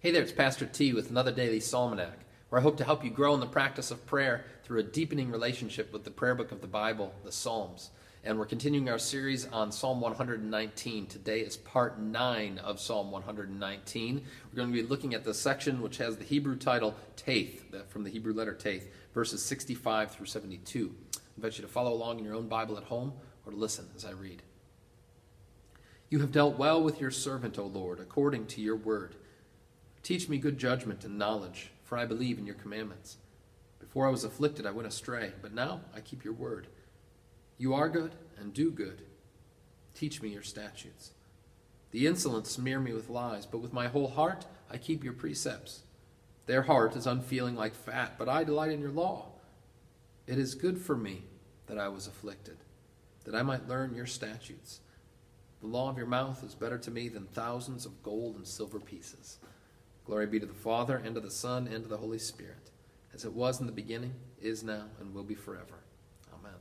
Hey there, it's Pastor T with another daily Psalmanac, where I hope to help you grow in the practice of prayer through a deepening relationship with the prayer book of the Bible, the Psalms. And we're continuing our series on Psalm 119. Today is part 9 of Psalm 119. We're going to be looking at the section which has the Hebrew title Teth, from the Hebrew letter Teth, verses 65 through 72. I invite you to follow along in your own Bible at home or to listen as I read. You have dealt well with your servant, O Lord, according to your word. Teach me good judgment and knowledge, for I believe in your commandments. Before I was afflicted, I went astray, but now I keep your word. You are good and do good. Teach me your statutes. The insolent smear me with lies, but with my whole heart I keep your precepts. Their heart is unfeeling like fat, but I delight in your law. It is good for me that I was afflicted, that I might learn your statutes. The law of your mouth is better to me than thousands of gold and silver pieces. Glory be to the Father, and to the Son, and to the Holy Spirit, as it was in the beginning, is now, and will be forever. Amen.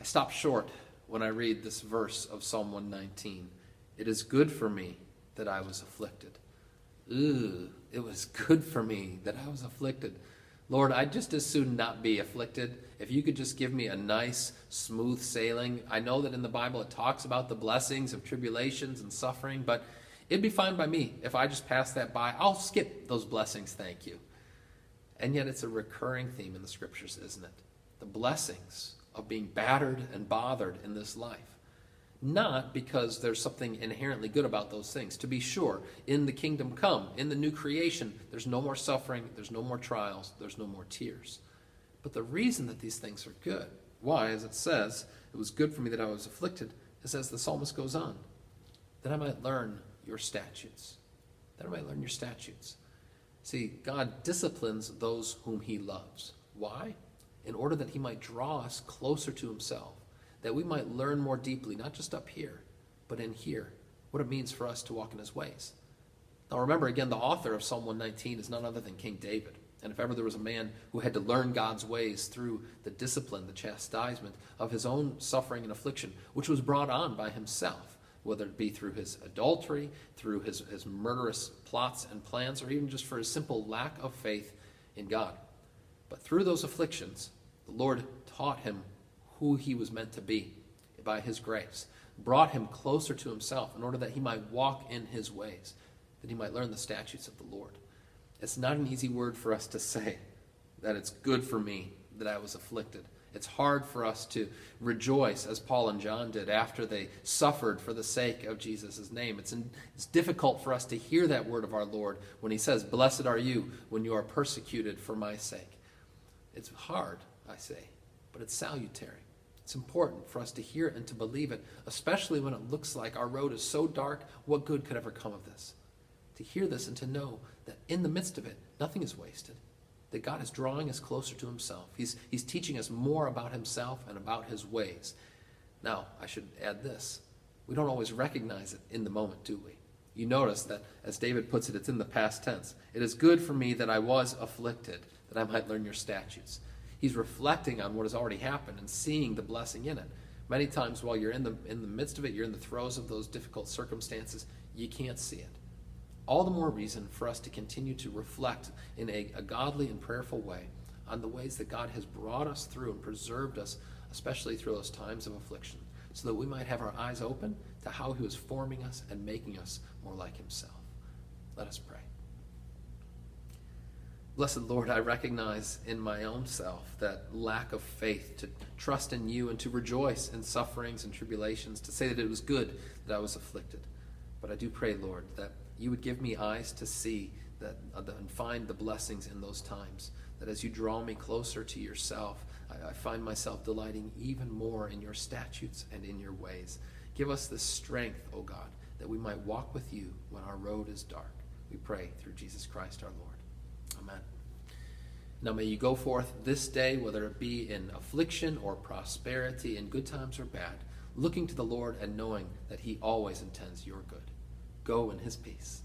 I stop short when I read this verse of Psalm 119. It is good for me that I was afflicted. Ooh, it was good for me that I was afflicted. Lord, I'd just as soon not be afflicted. If you could just give me a nice, smooth sailing. I know that in the Bible it talks about the blessings of tribulations and suffering, but It'd be fine by me if I just pass that by. I'll skip those blessings, thank you. And yet it's a recurring theme in the scriptures, isn't it? The blessings of being battered and bothered in this life. Not because there's something inherently good about those things. To be sure, in the kingdom come, in the new creation, there's no more suffering, there's no more trials, there's no more tears. But the reason that these things are good, why, as it says, it was good for me that I was afflicted, is as the psalmist goes on, that I might learn your statutes. That I might learn your statutes. See, God disciplines those whom he loves. Why? In order that he might draw us closer to himself, that we might learn more deeply, not just up here, but in here, what it means for us to walk in his ways. Now remember, again, the author of Psalm 119 is none other than King David. And if ever there was a man who had to learn God's ways through the discipline, the chastisement of his own suffering and affliction, which was brought on by himself, whether it be through his adultery, through his, his murderous plots and plans, or even just for his simple lack of faith in God. But through those afflictions, the Lord taught him who he was meant to be by his grace, brought him closer to himself in order that he might walk in his ways, that he might learn the statutes of the Lord. It's not an easy word for us to say that it's good for me that I was afflicted. It's hard for us to rejoice as Paul and John did after they suffered for the sake of Jesus' name. It's, in, it's difficult for us to hear that word of our Lord when he says, Blessed are you when you are persecuted for my sake. It's hard, I say, but it's salutary. It's important for us to hear it and to believe it, especially when it looks like our road is so dark, what good could ever come of this? To hear this and to know that in the midst of it, nothing is wasted that God is drawing us closer to himself. He's, he's teaching us more about himself and about his ways. Now, I should add this. We don't always recognize it in the moment, do we? You notice that, as David puts it, it's in the past tense. It is good for me that I was afflicted, that I might learn your statutes. He's reflecting on what has already happened and seeing the blessing in it. Many times, while you're in the, in the midst of it, you're in the throes of those difficult circumstances, you can't see it all the more reason for us to continue to reflect in a, a, godly and prayerful way on the ways that God has brought us through and preserved us, especially through those times of affliction, so that we might have our eyes open to how He was forming us and making us more like Himself. Let us pray. Blessed Lord, I recognize in my own self that lack of faith to trust in you and to rejoice in sufferings and tribulations, to say that it was good that I was afflicted. But I do pray, Lord, that you would give me eyes to see that uh, and find the blessings in those times. That as you draw me closer to yourself, I, I find myself delighting even more in your statutes and in your ways. Give us the strength, O God, that we might walk with you when our road is dark. We pray through Jesus Christ our Lord. Amen. Now may you go forth this day, whether it be in affliction or prosperity, in good times or bad, looking to the Lord and knowing that He always intends your good. Go in his peace.